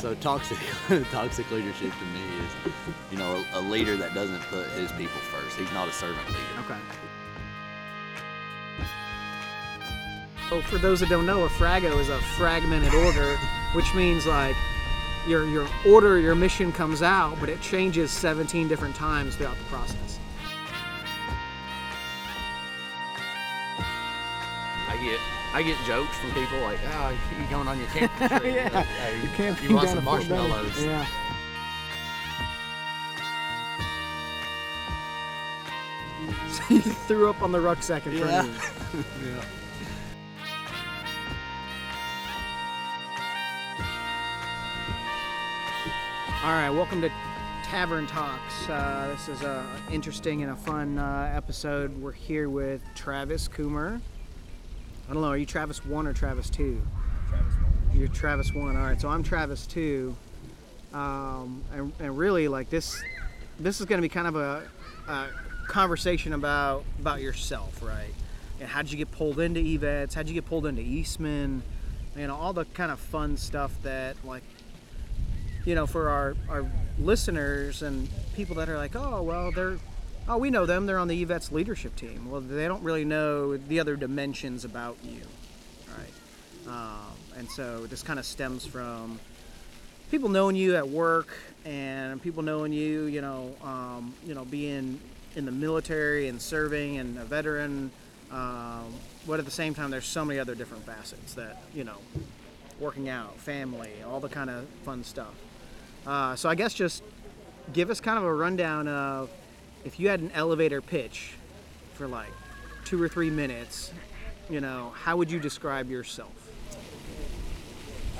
so toxic toxic leadership to me is, you know, a, a leader that doesn't put his people first. He's not a servant leader. Okay. So for those that don't know, a frago is a fragmented order, which means like your your order, your mission comes out, but it changes 17 different times throughout the process. I get jokes from people like, "Oh, you going on your camping trip? Yeah. Hey, You can't You want some marshmallows? Yeah. So you threw up on the rucksack in front Yeah. of you. yeah. All right, welcome to Tavern Talks. Uh, this is a interesting and a fun uh, episode. We're here with Travis Coomer. I don't know, are you Travis one or Travis two? Travis one. You're Travis one. All right, so I'm Travis two. Um, and, and really, like this, this is going to be kind of a, a conversation about about yourself, right? And how did you get pulled into EVETS? How'd you get pulled into Eastman? You know, all the kind of fun stuff that like you know, for our, our listeners and people that are like, oh, well, they're, oh, we know them. They're on the EVETS leadership team. Well, they don't really know the other dimensions about you, right? Um, and so this kind of stems from people knowing you at work and people knowing you, you know, um, you know, being in the military and serving and a veteran. Um, but at the same time, there's so many other different facets that, you know, working out, family, all the kind of fun stuff. Uh, so I guess just give us kind of a rundown of if you had an elevator pitch for like two or three minutes, you know, how would you describe yourself?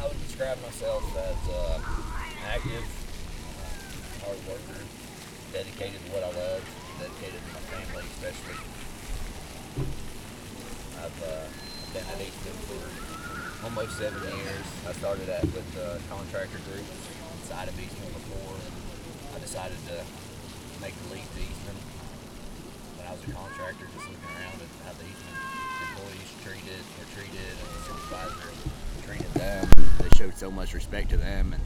I would describe myself as uh, active, uh, hard worker, dedicated to what I love, dedicated to my family especially. I've uh, been at Eastman for almost seven years. I started at with uh, contractor groups inside of Eastman before. And I decided to make the leap to Eastman when I was a contractor, just looking around at how the Eastman employees treated or treated and supervisors treated them. They showed so much respect to them, and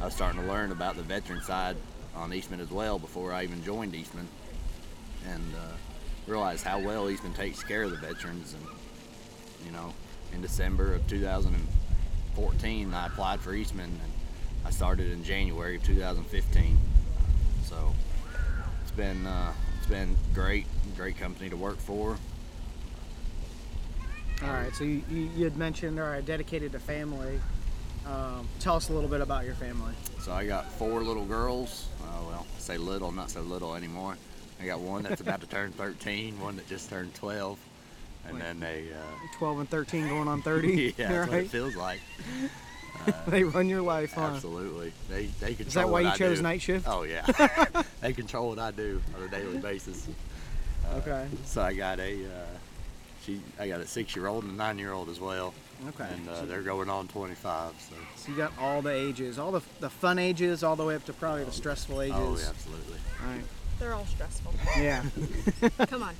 I was starting to learn about the veteran side on Eastman as well before I even joined Eastman, and uh, realized how well Eastman takes care of the veterans. And you know, in December of 2014, I applied for Eastman, and I started in January of 2015. Been uh, it's been great, great company to work for. All right, so you, you, had mentioned, all right, dedicated to family. Um, tell us a little bit about your family. So I got four little girls. Uh, well, I say little, not so little anymore. I got one that's about to turn 13, one that just turned 12, and then they. Uh, 12 and 13 going on 30. yeah, that's what it feels like. they run your life, huh? Absolutely, they they control. Is that why what you I chose do. night shift? Oh yeah, they control what I do on a daily basis. Uh, Okay. So I got a, uh, she, I got a six-year-old and a nine-year-old as well, Okay. and uh, they're going on 25. So. So you got all the ages, all the, the fun ages, all the way up to probably the stressful ages. Oh yeah, absolutely. All right. They're all stressful. Yeah. Come on,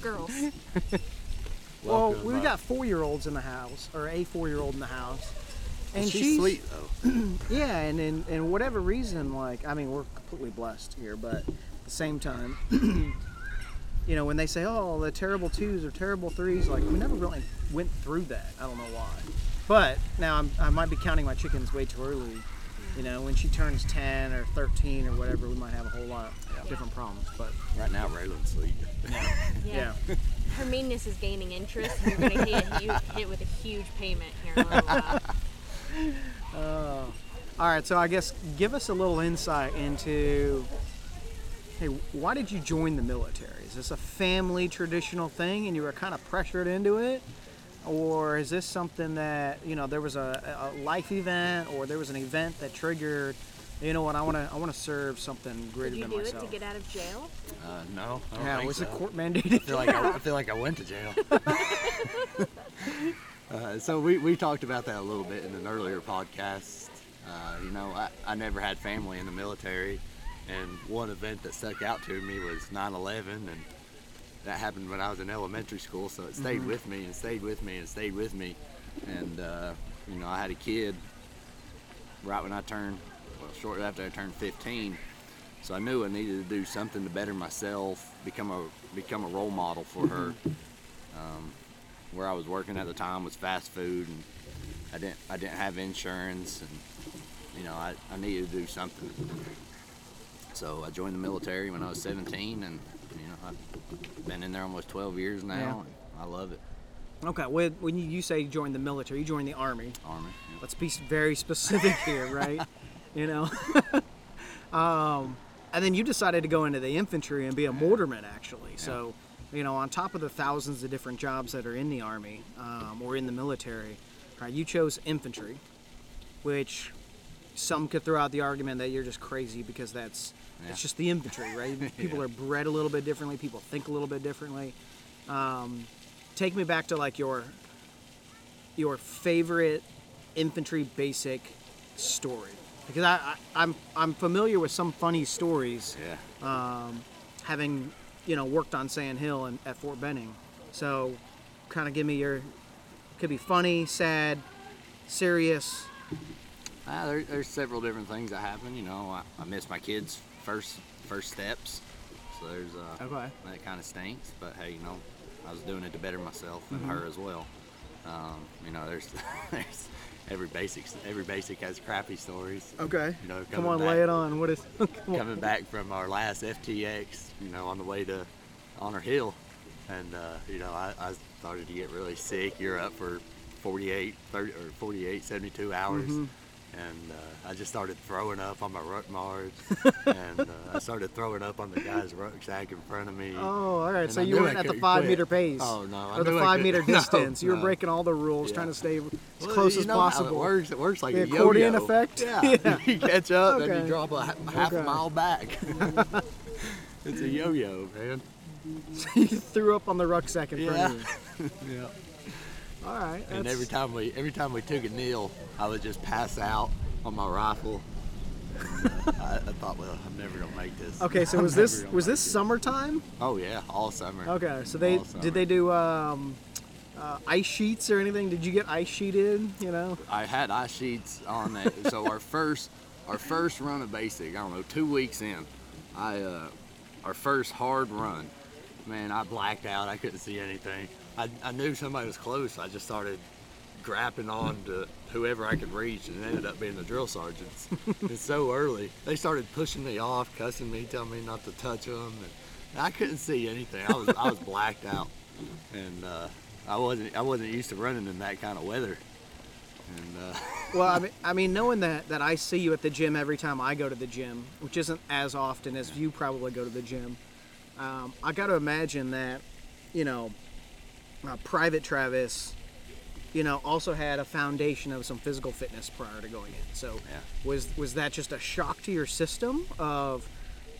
girls. Welcome well, we've uh, got four-year-olds in the house, or a four-year-old in the house, and she's, sweet though. Yeah, and in and whatever reason, like I mean, we're completely blessed here, but at the same time, you know, when they say, "Oh, the terrible twos or terrible threes, like we never really went through that. I don't know why. But now I'm, I might be counting my chickens way too early. You know, when she turns 10 or 13 or whatever, we might have a whole lot of different problems. But Right now, Raylan's sleeping. yeah. yeah. Her meanness is gaining interest. and You're going to hit, hit, hit with a huge payment here in a little while. Uh, all right, so I guess give us a little insight into hey, why did you join the military? Is this a family traditional thing and you were kind of pressured into it? Or is this something that, you know, there was a, a life event or there was an event that triggered, you know what, I want to I want to serve something greater than myself. Did you than do it to get out of jail? Uh, no, I don't yeah, think was so. it court I mandated? feel like I, I feel like I went to jail. uh, so we, we talked about that a little bit in an earlier podcast. Uh, you know, I, I never had family in the military, and one event that stuck out to me was 9/11, and that happened when I was in elementary school. So it stayed with me and stayed with me and stayed with me, and uh, you know, I had a kid right when I turned, well, shortly after I turned 15. So I knew I needed to do something to better myself, become a become a role model for her. Um, where I was working at the time was fast food, and I didn't I didn't have insurance, and you know I, I needed to do something. So I joined the military when I was 17, and you know I've been in there almost 12 years now, Yeah. and I love it. Okay, when, when you, you say you joined the military, you joined the army. Army. yeah. Let's be very specific here, right? you know. um, and then you decided to go into the infantry and be a mortarman, actually. So, you know, on top of the thousands of different jobs that are in the army um, or in the military, right, you chose infantry, which some could throw out the argument that you're just crazy because that's Yeah. it's just the infantry, right? People Yeah. are bred a little bit differently. People think a little bit differently. Um, take me back to like your your favorite infantry basic story because I, I I'm I'm familiar with some funny stories Yeah. having you know worked on Sand Hill and at Fort Benning. So, kind of give me your could be funny, sad, serious. Ah, there, there's several different things that happen. You know, I, I missed my kids' first first steps, so there's uh, Okay. that kind of stinks. But hey, you know, I was doing it to better myself and Mm-hmm. her as well. Um, you know, there's there's every basic every basic has crappy stories. Okay. You know, Come on, back- lay it on. What is? Coming back from our last FTX, you know, on the way to Honor Hill, and uh, you know, I, I started to get really sick. You're up for 48, 30, or 48, 72 hours. Mm-hmm. And uh, I just started throwing up on my ruck march, and uh, I started throwing up on the guy's rucksack in front of me. Oh, all right. And So I you knew went at the five quit. meter pace. Oh, no, I Or the five meter couldn't- no, distance. you were no. breaking all the rules, Yeah. trying to stay as Well, close you as know how possible. It works. It works like The a accordion yo-yo. effect? Yeah. Yeah. you catch up, then Okay. you drop a half Okay. a mile back. it's a yo-yo, man. So you threw up on the rucksack in front Yeah. of you. Yeah. All right. And that's- every time we every time we took a kneel, I would just pass out on my rifle. I, I thought, well, I'm never gonna make this. Okay, so I'm was this was this it. summertime? Oh yeah, all summer. Okay, so they did they do um, uh, ice sheets or anything? Did you get ice sheeted? You know. I had ice sheets on that. so our first, our first run of basic, I don't know, two weeks in, I, uh, our first hard run, man, I blacked out. I couldn't see anything. I, I knew somebody was close. I just started grappling on to whoever I could reach, and it ended up being the drill sergeants. it's so early. They started pushing me off, cussing me, telling me not to touch them, and I couldn't see anything. I was, I was blacked out, and uh, I wasn't, I wasn't used to running in that kind of weather. And uh, Well, I mean, I mean, knowing that that I see you at the gym every time I go to the gym, which isn't as often as you probably go to the gym, um, I got to imagine that, you know, uh, Private Travis, you know, also had a foundation of some physical fitness prior to going in. So, Yeah. was was that just a shock to your system of,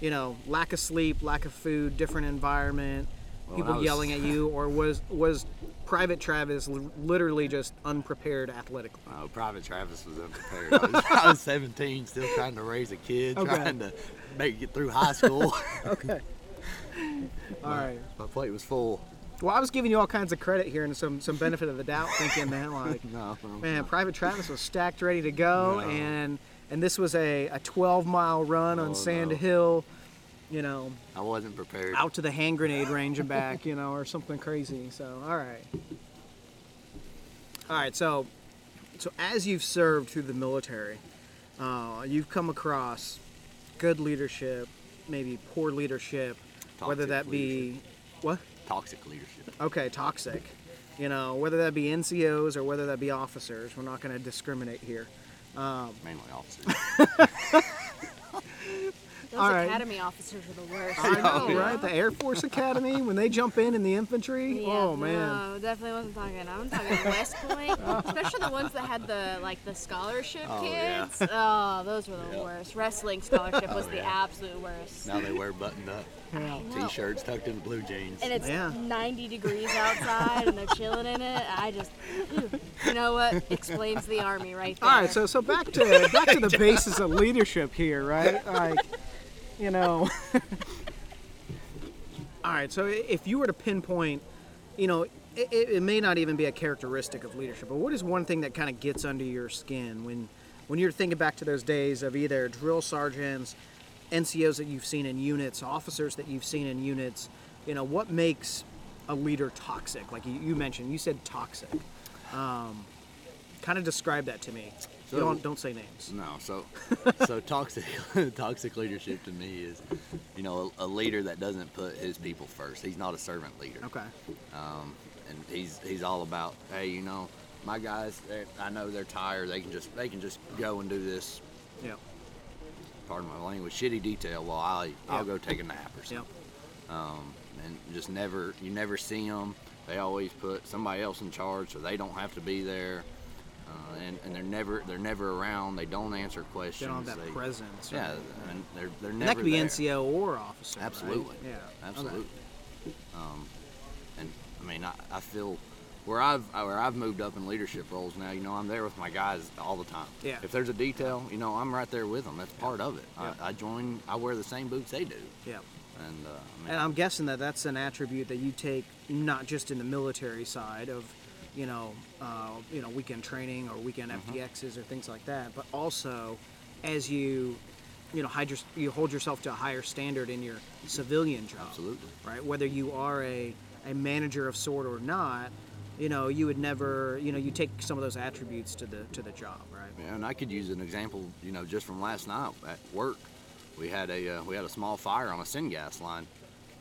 you know, lack of sleep, lack of food, different environment, Well, people was- yelling at you, or was was Private Travis li- literally just unprepared athletically? Oh, Private Travis was unprepared. I was, I was 17, still trying to raise a kid, Okay. trying to make it through high school. Okay. All right. My plate was full. Well, I was giving you all kinds of credit here and some some benefit of the doubt, thinking that like, No, man. Private Travis was stacked, ready to go, No. and and this was a, a 12 mile run on Oh, Sand no. Hill, you know, I wasn't prepared. out to the hand grenade range and back, you know, or something crazy. So, all right. All right. So, so as you've served through the military, uh, you've come across good leadership, maybe poor leadership, whether that be leadership. what? Toxic leadership. Okay, toxic. You know, whether that be NCOs or whether that be officers, we're not going to discriminate here. Um, Mainly officers. Those All right. academy officers are the worst. I know, right? The Air Force Academy when they jump in in the infantry. Yeah, oh man. No, definitely wasn't talking. I'm talking West Point, especially the ones that had the like the scholarship Oh, yeah. kids. Oh, those were the Yep. worst. Wrestling scholarship was Oh, the absolute worst. now they wear buttoned up Yeah. t-shirts tucked in blue jeans. And it's Yeah. 90 degrees outside, and they're chilling in it. I just, you know what? Explains the army right there. All right, so so back to back to the basis of leadership here, right? Like, you know. All right, so if you were to pinpoint, you know, it, it it may not even be a characteristic of leadership, but what is one thing that kind of gets under your skin when when you're thinking back to those days of either drill sergeants, NCOs that you've seen in units, officers that you've seen in units, you know, what makes a leader toxic? Like you, you mentioned, you said toxic. Um, kind of describe that to me. So- don't don't say names. No, so so toxic toxic leadership to me is, you know, a, a leader that doesn't put his people first. He's not a servant leader. Okay. Um, and he's he's all about, hey, you know, my guys, I know they're tired. They can just they can just go and do this. Yeah. Pardon my language, shitty detail. While I I'll Yeah. go take a nap or something. Um, and just never you never see them. They always put somebody else in charge, so they don't have to be there. Uh, and, and they're never they're never around. They don't answer They questions. don't have that they, presence. Yeah, right? and they're they're And never that could be there. NCO or officer. right? Absolutely. Yeah. Absolutely. Um, and I mean, I, I feel where I've where I've moved up in leadership roles now. You know, I'm there with my guys all the time. Yeah. If there's a detail, you know, I'm right there with them. That's part of it. Yeah. I, I join. I wear the same boots they do. Yeah. And uh, I mean, And I'm guessing that that's an attribute that you take not just in the military side of, you know, uh, you know, weekend training or weekend Mm-hmm. FTXs or things like that, but also as you, you know, hide your, you hold yourself to a higher standard in your civilian job. Absolutely. Right. Whether you are a, a manager of sort or not, you know, you would never, you know, you take some of those attributes to the to the job, right? Yeah, and I could use an example, you know, just from last night at work. We had a uh, we had a small fire on a syngas line,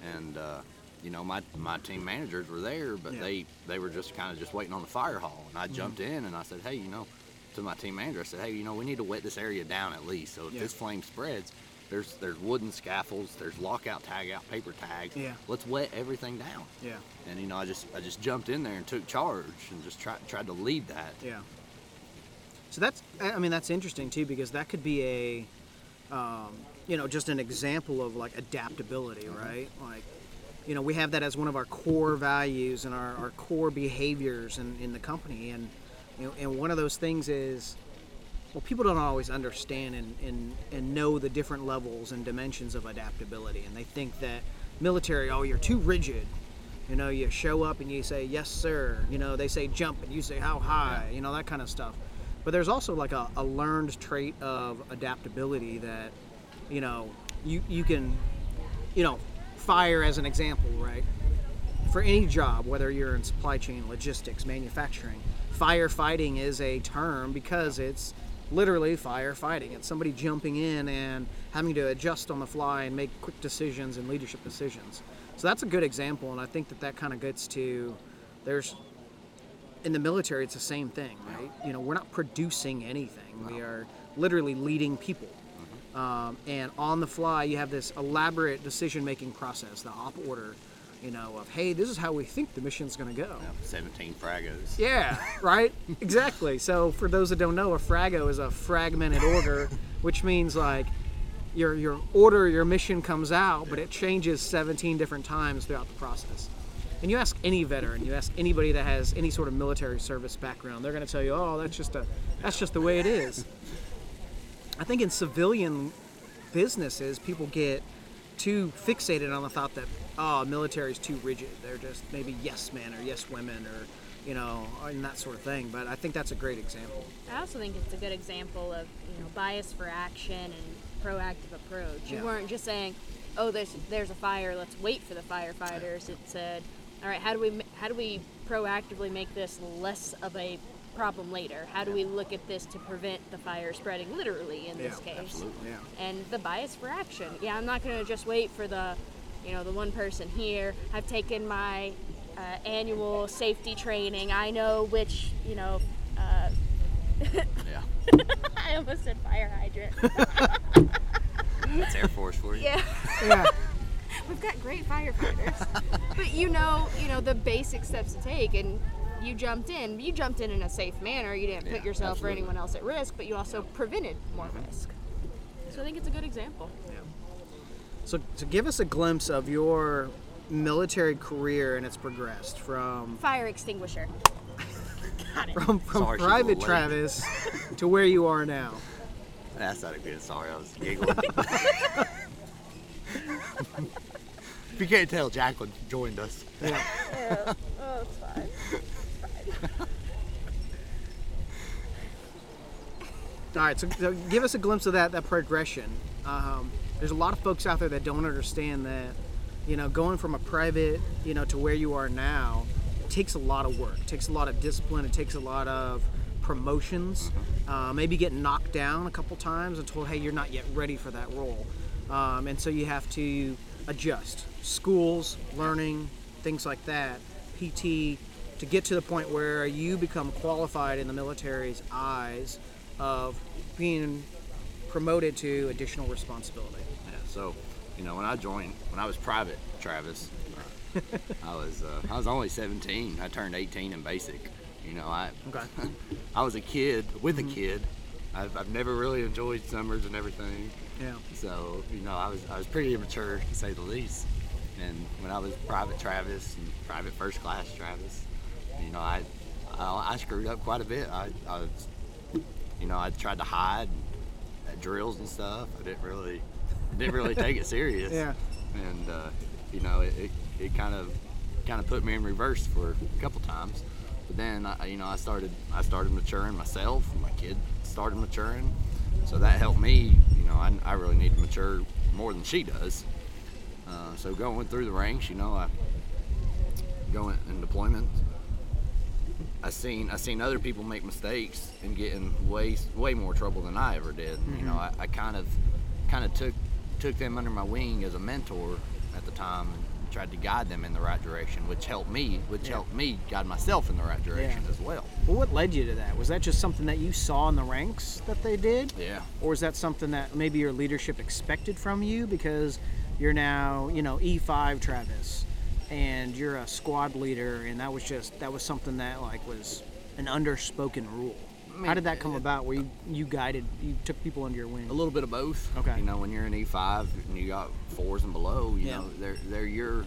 and uh, you know my my team managers were there, but Yeah. they they were just kind of just waiting on the fire hall, and I jumped in and I said, hey, you know, to my team manager, I said, hey, you know, we need to wet this area down at least, so if Yeah. this flame spreads. There's, there's wooden scaffolds, there's lockout, tag out, paper tags. Yeah. Let's wet everything down. Yeah. And you know, I just I just jumped in there and took charge and just tried tried to lead that. Yeah. So that's, I I mean, that's interesting too because that could be a, um, you know, just an example of like adaptability, right? Like, you know, we have that as one of our core values and our, our core behaviors in, in the company. And, you know, and one of those things is, well, people don't always understand and, and, and know the different levels and dimensions of adaptability. And they think that military, oh, you're too rigid. You know, you show up and you say, yes, sir. You know, they say jump and you say, how high? You know, that kind of stuff. But there's also like a, a learned trait of adaptability that, you know, you, you can, you know, fire as an example, right? For any job, whether you're in supply chain, logistics, manufacturing, firefighting is a term because it's literally firefighting. It's somebody jumping in and having to adjust on the fly and make quick decisions and leadership decisions. So that's a good example, and I think that that kind of gets to there's in the military it's the same thing, right? You know, we're not producing anything. We are literally leading people. Um, and on the fly, you have this elaborate decision-making process, the op order, you know, of hey, this is how we think the mission's going to go. 17 fragos. Yeah, right? exactly. So for those that don't know, a frago is a fragmented order, which means like your your order, your mission comes out, but it changes 17 different times throughout the process. And you ask any veteran, you ask anybody that has any sort of military service background, they're going to tell you, "Oh, that's just a that's just the way it is." I think in civilian businesses, people get too fixated on the thought that oh, military's too rigid. They're just maybe yes men or yes women or you know, and that sort of thing. But I think that's a great example. I also think it's a good example of you know bias for action and proactive approach. You Yeah. weren't just saying, "Oh, there's there's a fire. Let's wait for the firefighters." It said, "All right, how do we how do we proactively make this less of a problem later? How do we look at this to prevent the fire spreading literally in this case?" absolutely. Yeah. And the bias for action. Yeah, I'm not going to just wait for the you know the one person here. I've taken my uh, annual safety training. I know which you know. Uh, Yeah. I almost said fire hydrant. That's Air Force for you. yeah, Yeah. we've got great firefighters, but you know, you know the basic steps to take, and you jumped in. You jumped in in a safe manner. You didn't put Yeah, yourself or anyone else at risk, but you also prevented more mm-hmm. risk. So I think it's a good example. So, so give us a glimpse of your military career and it's progressed from Fire extinguisher. Got it. from, from Sorry, Private. Travis to where you are now. That's not a good. Sorry, I was giggling. if you can't tell, Jacqueline joined us. Yeah. Oh, it's fine. All right, so, so give us a glimpse of that that progression. Um, there's a lot of folks out there that don't understand that, you know, going from a private, you know, to where you are now, it takes a lot of work. It takes a lot of discipline. It takes a lot of promotions. Uh, maybe getting knocked down a couple times and told, hey, you're not yet ready for that role. Um, and so you have to adjust. Schools, learning, things like that, PT, to get to the point where you become qualified in the military's eyes of being promoted to additional responsibility. Yeah, so, you know, when I joined, when I was private, Travis, uh, I was uh, I was only 17. I turned 18 in basic. You know, I Okay. I was a kid with a kid. I've, I've never really enjoyed summers and everything. Yeah. So, you know, I was I was pretty immature to say the least. And when I was private Travis and private first class Travis, you know, I I, I screwed up quite a bit. I, I was, you know, I tried to hide at drills and stuff. I didn't really didn't really take it serious. Yeah. And uh, you know, it, it, it kind of kind of put me in reverse for a couple times. But then, I, you know, I started I started maturing myself. My kid started maturing, so that helped me. You know, I, I really need to mature more than she does. Uh, so going through the ranks, you know, I going in deployment. I seen I seen other people make mistakes and get in way way more trouble than I ever did. You know, mm-hmm. I, I kind of kind of took took them under my wing as a mentor at the time and tried to guide them in the right direction, which helped me, which Yeah. helped me guide myself in the right direction Yeah. as well. Well, what led you to that? Was that just something that you saw in the ranks that they did? Yeah. Or is that something that maybe your leadership expected from you because you're now, you know, E5 Travis and you're a squad leader and that was just that was something that like was an underspoken rule. How mean, did that come it- about where you, you guided you took people under your wing? A little bit of both. Okay. You know, when you're an E5 and you got fours and below, you Yeah. know, they're they're your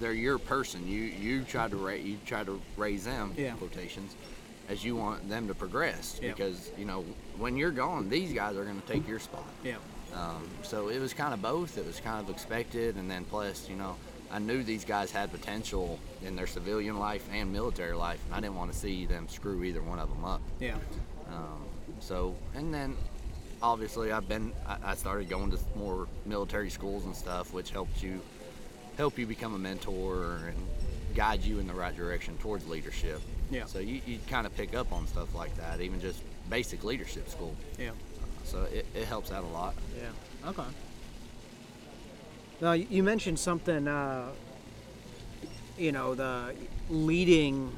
they're your person. You you try to ra- you try to raise them Yeah. quotations as you want them to progress Yeah. because you know when you're gone, these guys are going to take your spot. Yeah. Um, so it was kind of both. It was kind of expected, and then plus, you know, I knew these guys had potential in their civilian life and military life, and I didn't want to see them screw either one of them up. Yeah. Um, so, and then obviously I've been, I, I started going to more military schools and stuff, which helps you, help you become a mentor and guide you in the right direction towards leadership. Yeah. So you, you kind of pick up on stuff like that, even just basic leadership school. Yeah. So it, it helps out a lot. Yeah. Okay. Now you mentioned something. Uh, you know, the leading.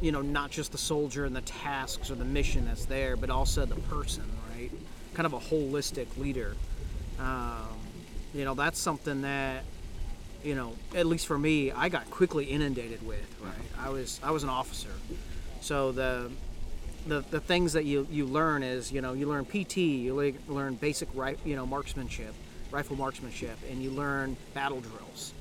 You know, not just the soldier and the tasks or the mission that's there, but also the person, right? Kind of a holistic leader. Um, you know, that's something that, you know, at least for me, I got quickly inundated with. Right. I was I was an officer, so the the, the things that you, you learn is you know you learn PT, you learn basic right you know marksmanship, rifle marksmanship, and you learn battle drills.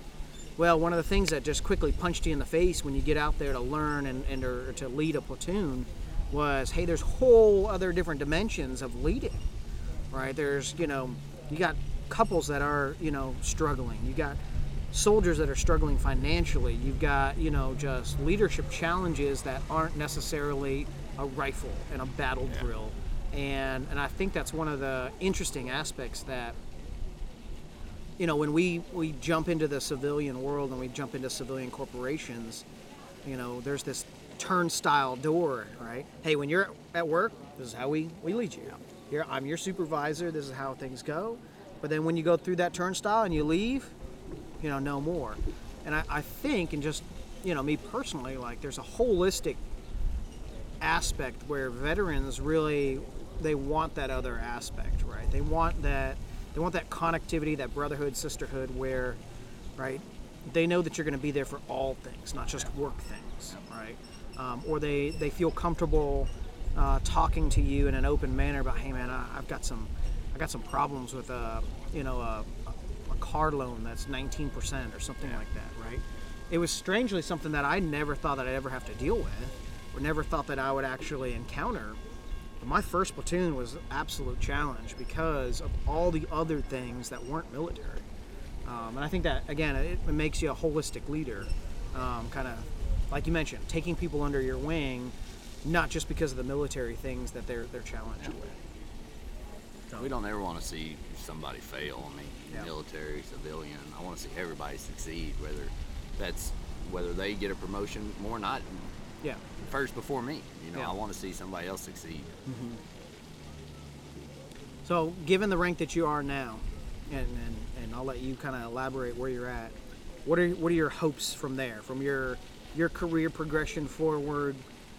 Well, one of the things that just quickly punched you in the face when you get out there to learn and, and or to lead a platoon was, hey, there's whole other different dimensions of leading, right? There's you know you got couples that are you know struggling, you got soldiers that are struggling financially. You've got, you know, just leadership challenges that aren't necessarily a rifle and a battle drill. And and I think that's one of the interesting aspects that you know, when we we jump into the civilian world and we jump into civilian corporations, you know, there's this turnstile door, right? Hey, when you're at work, this is how we, we lead you. Here, I'm your supervisor. This is how things go. But then when you go through that turnstile and you leave, you know, no more. And I, I think, and just, you know, me personally, like there's a holistic aspect where veterans really they want that other aspect, right? They want that they want that connectivity, that brotherhood, sisterhood, where, right, they know that you're going to be there for all things, not just work things, right? Um, or they they feel comfortable uh, talking to you in an open manner about, hey man, I, I've got some I got some problems with a you know a, a car loan that's 19% or something like that, right? It was strangely something that I never thought that I'd ever have to deal with, or never thought that I would actually encounter. But my first platoon was an absolute challenge because of all the other things that weren't military. Um, and I think that again, it, it makes you a holistic leader. Um, kind of like you mentioned, taking people under your wing not just because of the military things that they're they're challenged with. We don't ever want to see somebody fail. I mean, Yeah. military, civilian. I want to see everybody succeed, whether that's whether they get a promotion more or not Yeah. first before me. You know, Yeah. I want to see somebody else succeed. So, given the rank that you are now, and and, and I'll let you kind of elaborate where you're at. What are what are your hopes from there, from your your career progression forward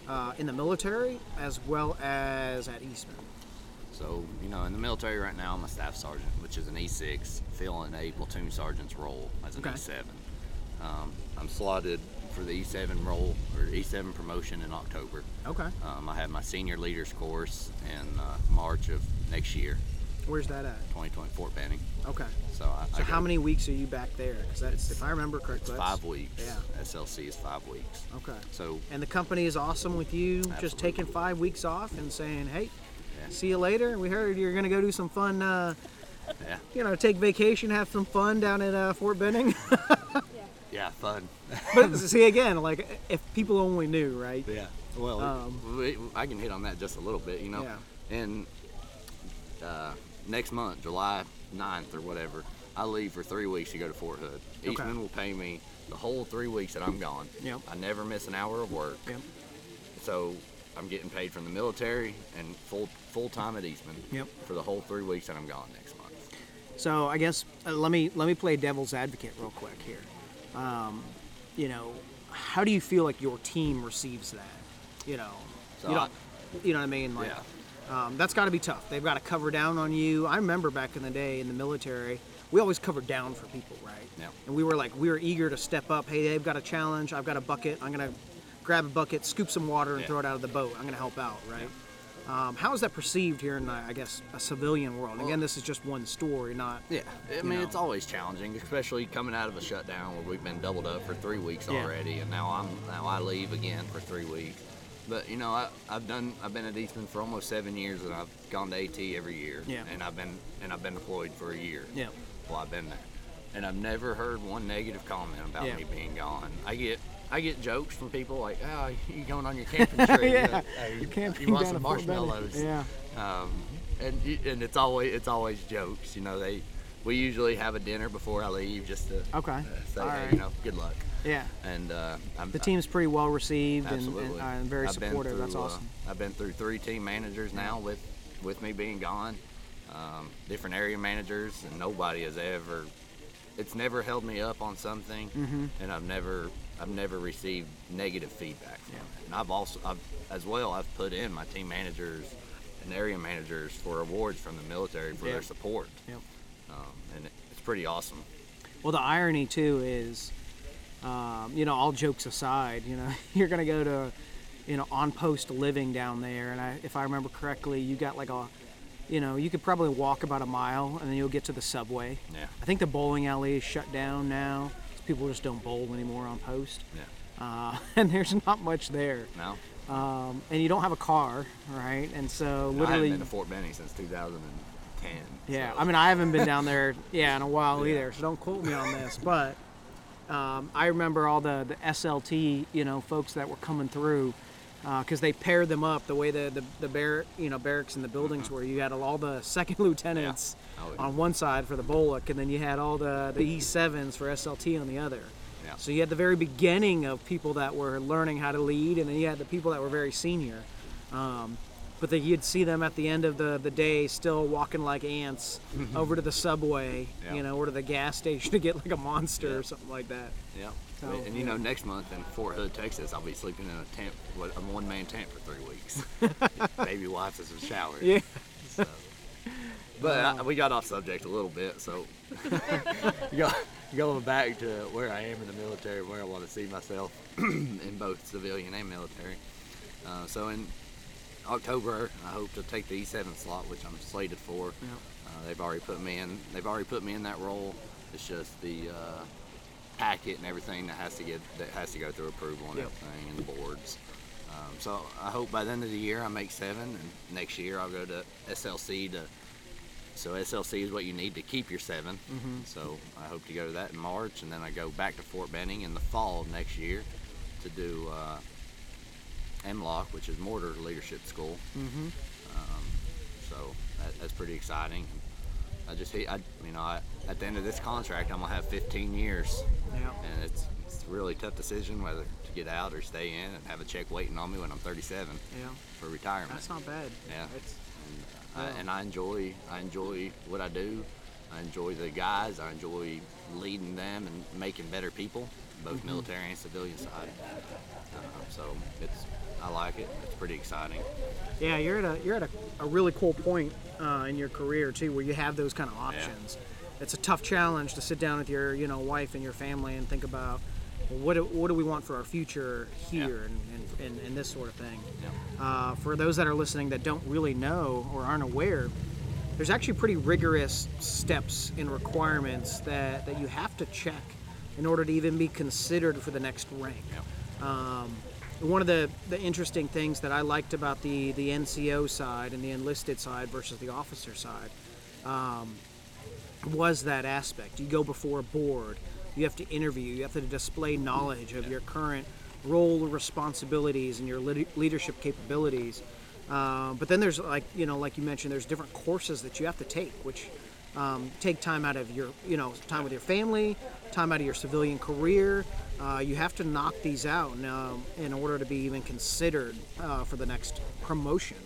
uh, in the military as well as at Eastman? So, you know, in the military right now, I'm a staff sergeant, which is an E6, filling a platoon sergeant's role as an Okay. E7. Um, I'm slotted for the E7 role or E7 promotion in October. Okay. Um, I have my senior leaders course in uh, March of next year, Where's that at? 2020 Fort Benning. Okay. So, I, So I how go- many weeks are you back there? Because that's, if I remember correctly, five weeks. Yeah. SLC is five weeks. Okay. So And the company is awesome with you, just taking five weeks off and saying, "Hey, Yeah. see you later. We heard you're gonna go do some fun, uh, yeah, you know, take vacation, have some fun down at uh, Fort Benning." fun. but see again, like if people only knew, right? Yeah. Well, Um, we, I can hit on that just a little bit, you know. Yeah. And uh, next month, July 9th or whatever, I leave for three weeks to go to Fort Hood. Okay. Eastman will pay me the whole three weeks that I'm gone. Yep. I never miss an hour of work. Yep. So I'm getting paid from the military and full full time at Eastman Yep. for the whole three weeks that I'm gone next month. So I guess uh, let me let me play devil's advocate real quick here. Um, you know, how do you feel like your team receives that? You know, So you don't, you know what I mean? Like, Yeah. um, that's got to be tough. They've got to cover down on you. I remember back in the day in the military, we always covered down for people, right? Yeah. And we were like, we were eager to step up. Hey, they've got a challenge. I've got a bucket. I'm gonna grab a bucket, scoop some water, and Yeah. throw it out of the boat. I'm gonna help out, right? Um, how is that perceived here in, uh, I guess, a civilian world? Again, this is just one story, not. Yeah, I mean know. it's always challenging, especially coming out of a shutdown where we've been doubled up for three weeks Yeah. already, and now I'm now I leave again for three weeks. But you know, I, I've done I've been at Eastman for almost seven years, and I've gone to AT every year. Yeah. And I've been and I've been deployed for a year. Yeah. Well, I've been there, and I've never heard one negative comment about Yeah. me being gone. I get. I get jokes from people like, "Oh, you going on your camping trip? Yeah, Hey, you're camping you want some at Fort Benning." marshmallows?" Yeah. um, and and it's always it's always jokes. You know, they we usually have a dinner before I leave just to Okay. uh, say, All hey, right. you know, good luck. Yeah. And uh, I'm, The team's pretty well received and, absolutely and, uh, and very I've been supportive. That's through, uh, awesome. I've been through three team managers now with with me being gone, um, different area managers, and nobody has ever. It's never held me up on something, Mm-hmm. and I've never I've never received negative feedback from it. And I've also I've, as well I've put in my team managers and area managers for awards from the military for Yeah. their support, Yep. um, and it's pretty awesome. Well, the irony too is, um, you know, all jokes aside, you know, you're gonna go to, you know, on post living down there, and I, if I remember correctly, you got like a, you know, you could probably walk about a mile, and then you'll get to the subway. Yeah. I think the bowling alley is shut down now. People just don't bowl anymore on post, Yeah. uh, and there's not much there. No, Um, and you don't have a car, right? And so literally. I haven't been to Fort Benning since 2010. Yeah, so- I mean, I haven't been down there, yeah, in a while Yeah. either, so don't quote me on this. But um, I remember all the, the SLC, you know, folks that were coming through Uh, because they paired them up the way the the, the bar, you know, barracks and the buildings mm-hmm. were. You had all the second lieutenants yeah. on one side for the BOLC, and then you had all the the E7s for SLC on the other. Yeah. So you had the very beginning of people that were learning how to lead, and then you had the people that were very senior. Um, but then you'd see them at the end of the, the day still walking like ants mm-hmm. over to the subway, Yeah. you know, or to the gas station to get like a monster or something like that. Yeah. So, and you know, next month in Fort Hood, Texas, I'll be sleeping in a tent, a one-man tent for three weeks. Baby wipes us a shower. Yeah. So. But I, we got off subject a little bit, so go, going back to where I am in the military, where I want to see myself in both civilian and military. Uh, so in October, I hope to take the E7 slot, which I'm slated for. Yeah. Uh, they've already put me in. They've already put me in that role. It's just the uh, packet and everything that has to get that has to go through approval and Yep. everything and the boards. Um, so I hope by the end of the year I make seven, and next year I'll go to SLC to. So SLC is what you need to keep your 7 Mm-hmm. So I hope to go to that in March, and then I go back to Fort Benning in the fall of next year to do uh, MLOC, which is Mortar Leadership School. Mm-hmm. Um, so that, that's pretty exciting. I just, hate- I, you know, I, at the end of this contract, I'm gonna have 15 years, Yeah. and it's it's a really tough decision whether to get out or stay in and have a check waiting on me when I'm 37 Yeah. for retirement. That's not bad. Yeah. It's, and, uh, I, and I enjoy I enjoy what I do. I enjoy the guys. I enjoy leading them and making better people, both military and civilian side. Uh, so it's I like it. It's pretty exciting. yeah, you're at a you're at a, a really cool point uh, in your career too, where you have those kind of options. It's a tough challenge to sit down with your you know wife and your family and think about well, what do, what do we want for our future here and, and, and, and this sort of thing. Uh, for those that are listening that don't really know or aren't aware, there's actually pretty rigorous steps and requirements that, that you have to check in order to even be considered for the next rank. Um, one of the, the interesting things that I liked about the, the NCO side and the enlisted side versus the officer side um, was that aspect. You go before a board, you have to interview, you have to display knowledge of your current role, responsibilities, and your leadership capabilities. Uh, but then there's like you know, like you mentioned, there's different courses that you have to take, which um, take time out of your you know time with your family, time out of your civilian career. Uh, you have to knock these out um, in order to be even considered uh, for the next promotion,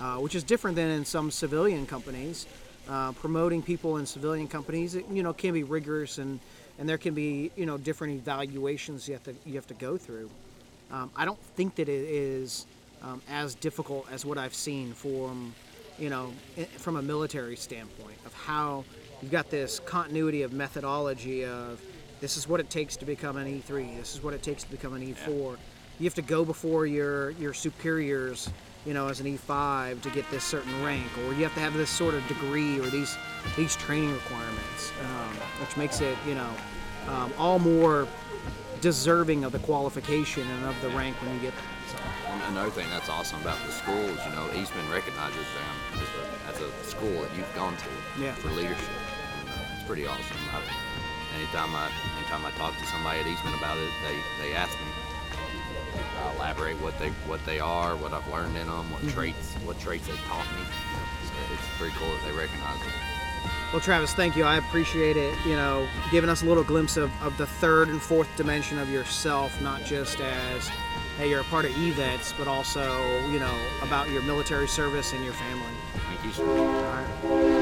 uh, which is different than in some civilian companies. Uh, promoting people in civilian companies, you know, can be rigorous and, and there can be you know different evaluations you have to you have to go through. Um, I don't think that it is um, as difficult as what I've seen from, you know, from a military standpoint of how you've got this continuity of methodology of this is what it takes to become an E3, this is what it takes to become an E4. You have to go before your your superiors, you know, as an E5 to get this certain rank, or you have to have this sort of degree or these these training requirements, um, which makes it, you know, um, all more deserving of the qualification and of the rank when you get there. So, another thing that's awesome about the school is, you know, Eastman recognizes them as a, as a school that you've gone to Yeah. for leadership. And, uh, it's pretty awesome. I, anytime I anytime I talk to somebody at Eastman about it, they, they ask me. I elaborate what they what they are, what I've learned in them, what traits what traits they taught me. So it's pretty cool that they recognize it. Well, Travis, thank you. I appreciate it. You know, giving us a little glimpse of, of the third and fourth dimension of yourself, not just as, hey, you're a part of EVETS, but also, you know, about your military service and your family. Thank you. sir. All right.